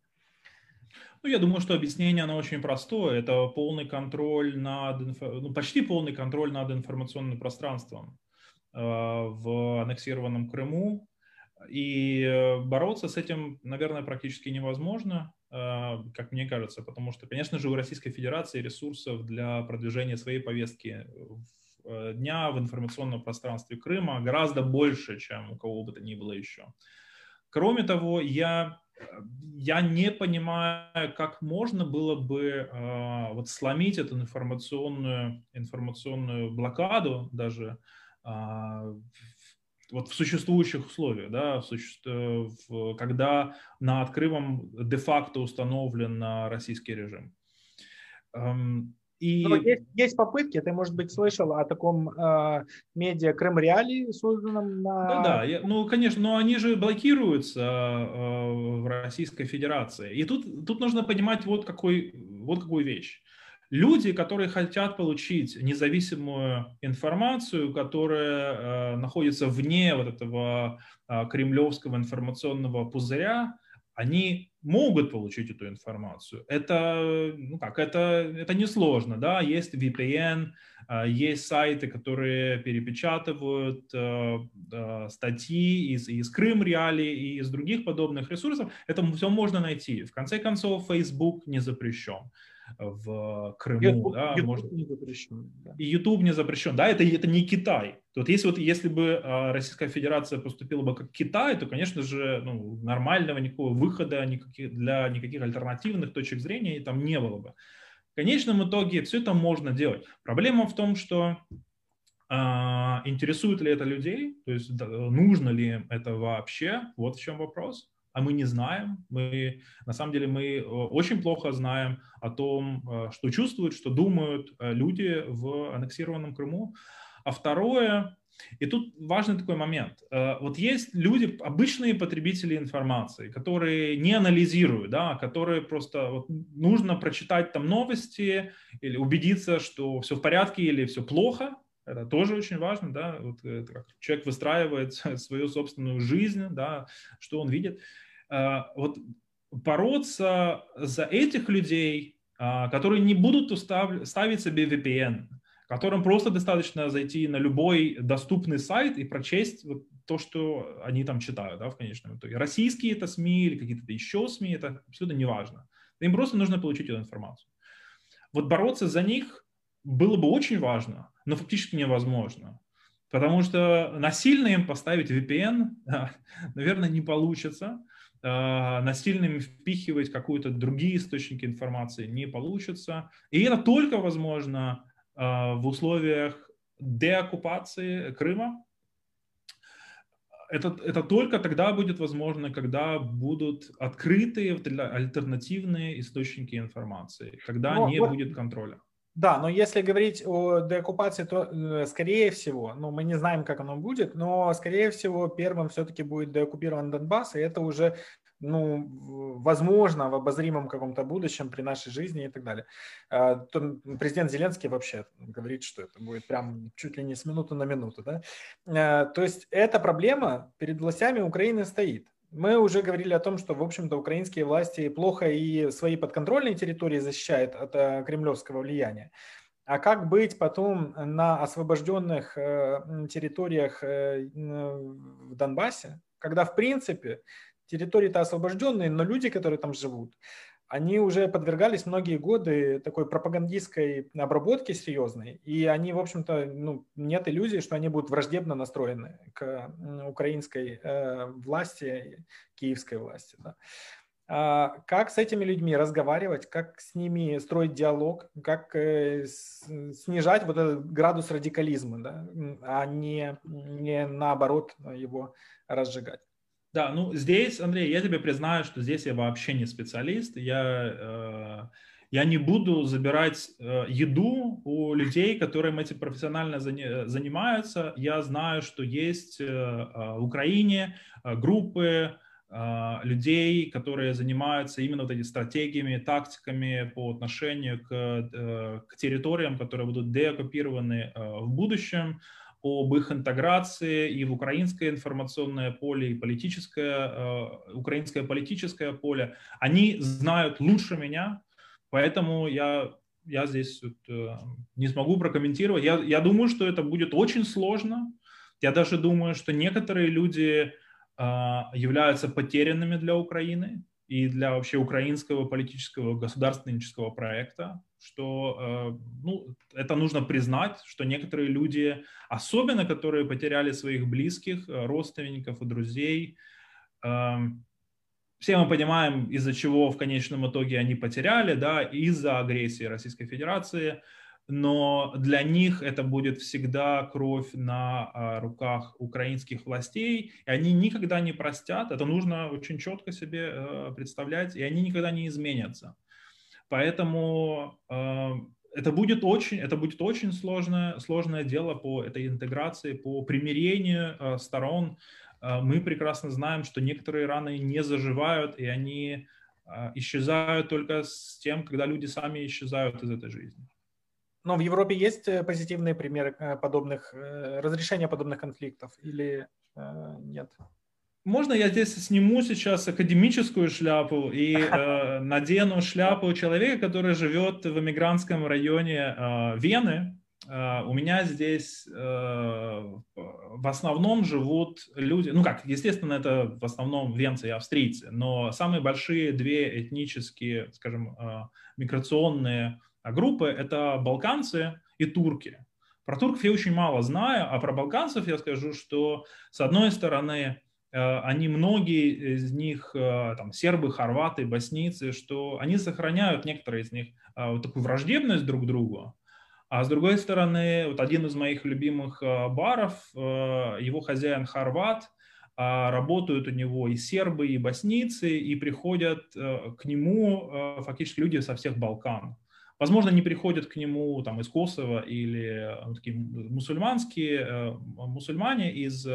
Ну, я думаю, что объяснение, оно очень простое. Это полный контроль над, ну, почти полный контроль над информационным пространством э, в аннексированном Крыму. И бороться с этим, наверное, практически невозможно, как мне кажется, потому что, конечно же, у Российской Федерации ресурсов для продвижения своей повестки Э, дня в информационном пространстве Крыма гораздо больше, чем у кого бы то ни было еще. Кроме того, я, я не понимаю, как можно было бы э, вот сломить эту информационную, информационную блокаду даже э, вот в существующих условиях, да, в суще... в, когда над Крымом де-факто установлен российский режим. Эм, и... Ну, есть, есть попытки, ты, может быть, слышал о таком э, медиа Крым Реалии, созданном на... Да, да, я, ну, конечно, но они же блокируются э, в Российской Федерации. И тут, тут нужно понимать вот, какой, вот какую вещь. Люди, которые хотят получить независимую информацию, которая э, находится вне вот этого э, кремлевского информационного пузыря, они могут получить эту информацию. Это, ну как, это, это несложно, да, есть VPN, а, есть сайты, которые перепечатывают э, э, статьи из, из Крым Реали и из других подобных ресурсов. Это все можно найти. В конце концов, Facebook не запрещен в Крыму. YouTube, да, YouTube может... не запрещен. Да. И YouTube не запрещен. Да, это, это не Китай. Вот если, вот, если бы а, Российская Федерация поступила бы как Китай, то, конечно же, ну, нормального никакого выхода никаких, для никаких альтернативных точек зрения там не было бы. В конечном итоге все это можно делать. Проблема в том, что а, интересует ли это людей, то есть нужно ли это вообще, вот в чем вопрос а мы не знаем. Мы, на самом деле мы э, очень плохо знаем о том, э, что чувствуют, что думают э, люди в аннексированном Крыму. А второе, И тут важный такой момент. Вот есть люди, обычные потребители информации, которые не анализируют, да, которые просто вот, нужно прочитать там новости или убедиться, что все в порядке или все плохо. Это тоже очень важно, да, вот как человек выстраивает *laughs* свою собственную жизнь, да, что он видит. Э, вот бороться за этих людей, э, которые не будут ставить себе VPN, которым просто достаточно зайти на любой доступный сайт и прочесть вот то, что они там читают, да, в конечном итоге. Российские это СМИ или какие-то еще СМИ, это абсолютно не важно. Им просто нужно получить эту информацию. Вот бороться за них было бы очень важно, но фактически невозможно. Потому что насильно им поставить VPN, *laughs* наверное, не получится. А, насильно им впихивать какие-то другие источники информации не получится. И это только возможно а, в условиях деоккупации Крыма. Это, это только тогда будет возможно, когда будут открытые альтернативные источники информации, когда но, не вот, будет контроля. Да, но если говорить о деоккупации, то э, скорее всего, ну мы не знаем, как оно будет, но скорее всего первым все-таки будет деоккупирован Донбасс, и это уже ну, возможно, в обозримом каком-то будущем при нашей жизни и так далее. А, президент Зеленский вообще говорит, что это будет прям чуть ли не с минуты на минуту. Да? А, то есть эта проблема перед властями Украины стоит. Мы уже говорили о том, что, в общем-то, украинские власти плохо и свои подконтрольные территории защищают от э, кремлевского влияния. А как быть потом на освобожденных э, территориях э, в Донбассе, когда, в принципе, территории-то освобожденные, но люди, которые там живут, они уже подвергались многие годы такой пропагандистской обработке серьезной, и они, в общем-то, ну, нет иллюзий, что они будут враждебно настроены к украинской э, власти, киевской власти. Да. А как с этими людьми разговаривать, как с ними строить диалог, как э, снижать вот этот градус радикализма, да, а не, не наоборот его разжигать. Да, ну здесь, Андрей, я тебе признаю, что здесь я вообще не специалист. Я, э, я не буду забирать э, еду у людей, которым эти профессионально занимаются. Я знаю, что есть э, в Украине э, группы э, людей, которые занимаются именно вот этими стратегиями, тактиками по отношению к, э, к территориям, которые будут деоккупированы э, в будущем об их интеграции и в украинское информационное поле, и политическое, э, украинское политическое поле. Они знают лучше меня, поэтому я, я здесь вот, э, не смогу прокомментировать. Я, я думаю, что это будет очень сложно. Я даже думаю, что некоторые люди э, являются потерянными для Украины и для вообще украинского политического государственнического проекта что э, ну, это нужно признать, что некоторые люди, особенно которые потеряли своих близких, э, родственников и друзей, эм, все мы понимаем, из-за чего в конечном итоге они потеряли, да, из-за агрессии Российской Федерации, но для них это будет всегда кровь на э, руках украинских властей, и они никогда не простят, это нужно очень четко себе представлять, и они никогда не изменятся. Поэтому э, это будет очень, это будет очень сложное, сложное дело по этой интеграции, по примирению э, сторон. Э, мы прекрасно знаем, что некоторые раны не заживают, и они э, исчезают только с тем, когда люди сами исчезают из этой жизни. Но в Европе есть позитивные примеры подобных, разрешения подобных конфликтов или нет? Можно я здесь сниму сейчас академическую шляпу и *laughs* э, надену шляпу человека, который живет в эмигрантском районе э, Вены. Э, у меня здесь э, в основном живут люди, ну как, естественно, это в основном венцы и австрийцы, но самые большие две этнические, скажем, э, миграционные группы – это балканцы и турки. Про турков я очень мало знаю, а про балканцев я скажу, что с одной стороны они многие из них, э, там, сербы, хорваты, боснийцы, что они сохраняют, некоторые из них, э, вот такую враждебность друг к другу, а с другой стороны, вот один из моих любимых баров, его хозяин хорват, работают у него и сербы, и боснийцы, и приходят к нему фактически люди со всех Балкан. Возможно, не приходят к нему там из Косово или такие мусульманские, мусульмане из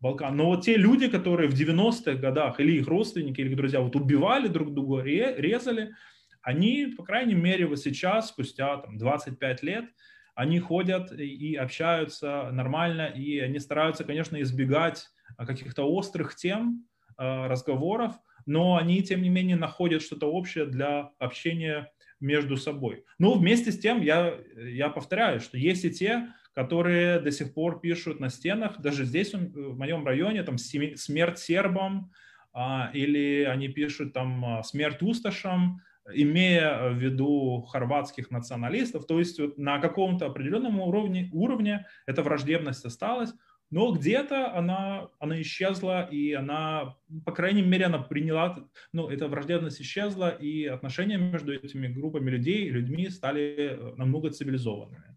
Балкан. Но вот те люди, которые в 90-х годах, или их родственники, или их друзья, вот убивали друг друга, резали, они, по крайней мере, вот сейчас, спустя там, 25 лет, они ходят и общаются нормально, и они стараются, конечно, избегать каких-то острых тем, э, разговоров, но они, тем не менее, находят что-то общее для общения между собой. Но вместе с тем я, я повторяю, что есть и те, которые до сих пор пишут на стенах, даже здесь, в моем районе, там смерть сербам, а, или они пишут там а, смерть усташам, имея в виду хорватских националистов, то есть на каком-то определенном уровне, уровне эта враждебность осталась, но где-то она, она исчезла, и она, по крайней мере, она приняла, ну, эта враждебность исчезла, и отношения между этими группами людей, людьми стали э, намного цивилизованными.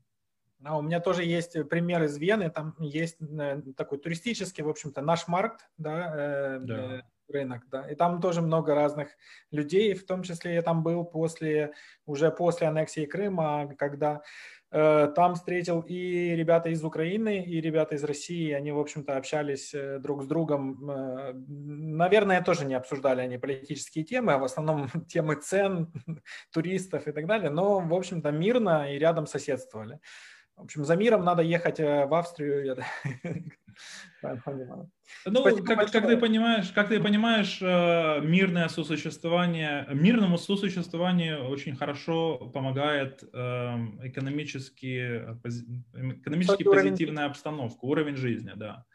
А у меня тоже есть пример из Вены, там есть э, такой туристический, в общем-то, наш маркт, да, э, да рынок, да. И там тоже много разных людей, в том числе я там был после, уже после аннексии Крыма, когда э, там встретил и ребята из Украины, и ребята из России, они, в общем-то, общались э, друг с другом. Э, наверное, тоже не обсуждали они политические темы, а в основном *laughs* темы цен, туристов и так далее, но, в общем-то, мирно и рядом соседствовали. В общем, за миром надо ехать э, в Австрию. *laughs* Ну, как, как ты понимаешь, как ты понимаешь, э, мирное сосуществование, мирному сосуществованию очень хорошо помогает эм, экономически, экономически позитивная уровень... обстановка, уровень жизни, да.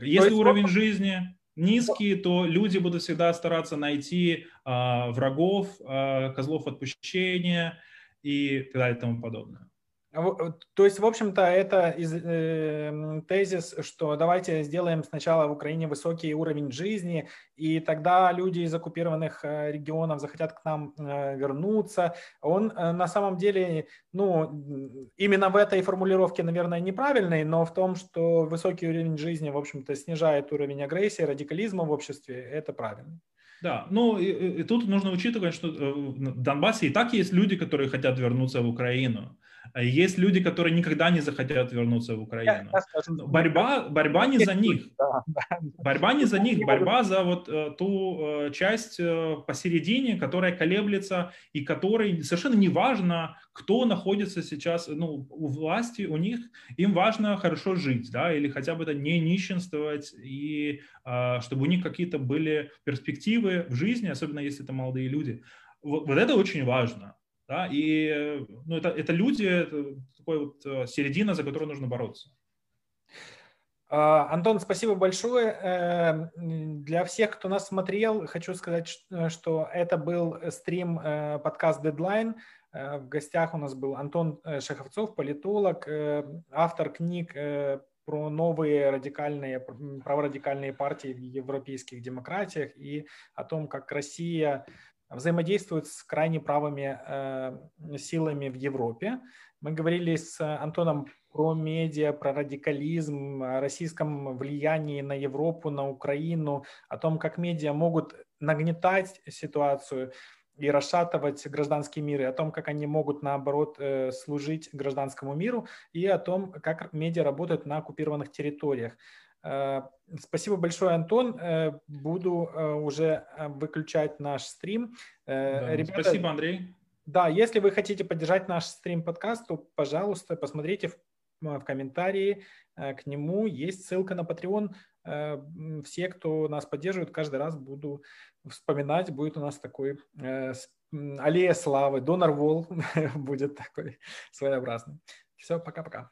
Если уровень жизни низкий, то люди будут всегда стараться найти э, врагов, э, козлов отпущения и так далее и тому подобное. То есть, в общем-то, это из, э, тезис, что давайте сделаем сначала в Украине высокий уровень жизни, и тогда люди из оккупированных э, регионов захотят к нам э, вернуться. Он э, на самом деле, ну, именно в этой формулировке, наверное, неправильный, но в том, что высокий уровень жизни, в общем-то, снижает уровень агрессии, радикализма в обществе, это правильно. Да, ну и, и тут нужно учитывать, что в Донбассе и так есть люди, которые хотят вернуться в Украину. Есть люди, которые никогда не захотят вернуться в Украину. Борьба, борьба не за них. Борьба не за них, борьба за вот э, ту э, часть э, посередине, которая колеблется и которой совершенно не важно, кто находится сейчас ну, у власти, у них, им важно хорошо жить, да, или хотя бы это не нищенствовать, и чтобы у них какие-то были перспективы в жизни, особенно если это молодые люди. Вот, вот это очень важно. Да, и ну, это, это люди, это такой вот э, середина, за которую нужно бороться. А, Антон, спасибо большое. Э, для всех, кто нас смотрел, хочу сказать, что это был стрим э, подкаст Deadline. В гостях у нас был Антон Шаховцов, политолог, автор книг про новые радикальные, праворадикальные партии в европейских демократиях и о том, как Россия взаимодействует с крайне правыми э, силами в Европе. Мы говорили с Антоном про медиа, про радикализм, о российском влиянии на Европу, на Украину, о том, как медиа могут нагнетать ситуацию и расшатывать гражданский мир, и о том, как они могут, наоборот, э, служить гражданскому миру, и о том, как медиа работают на оккупированных территориях. Э, спасибо большое, Антон. Э, буду э, уже выключать наш стрим. Да, Ребята, спасибо, Андрей. Да, если вы хотите поддержать наш стрим-подкаст, то, пожалуйста, посмотрите в, в комментарии к нему. Есть ссылка на Patreon. Все, кто нас поддерживает, каждый раз буду вспоминать. Будет у нас такой аллея славы. Донор Вол *laughs* будет такой своеобразный. Все, пока-пока.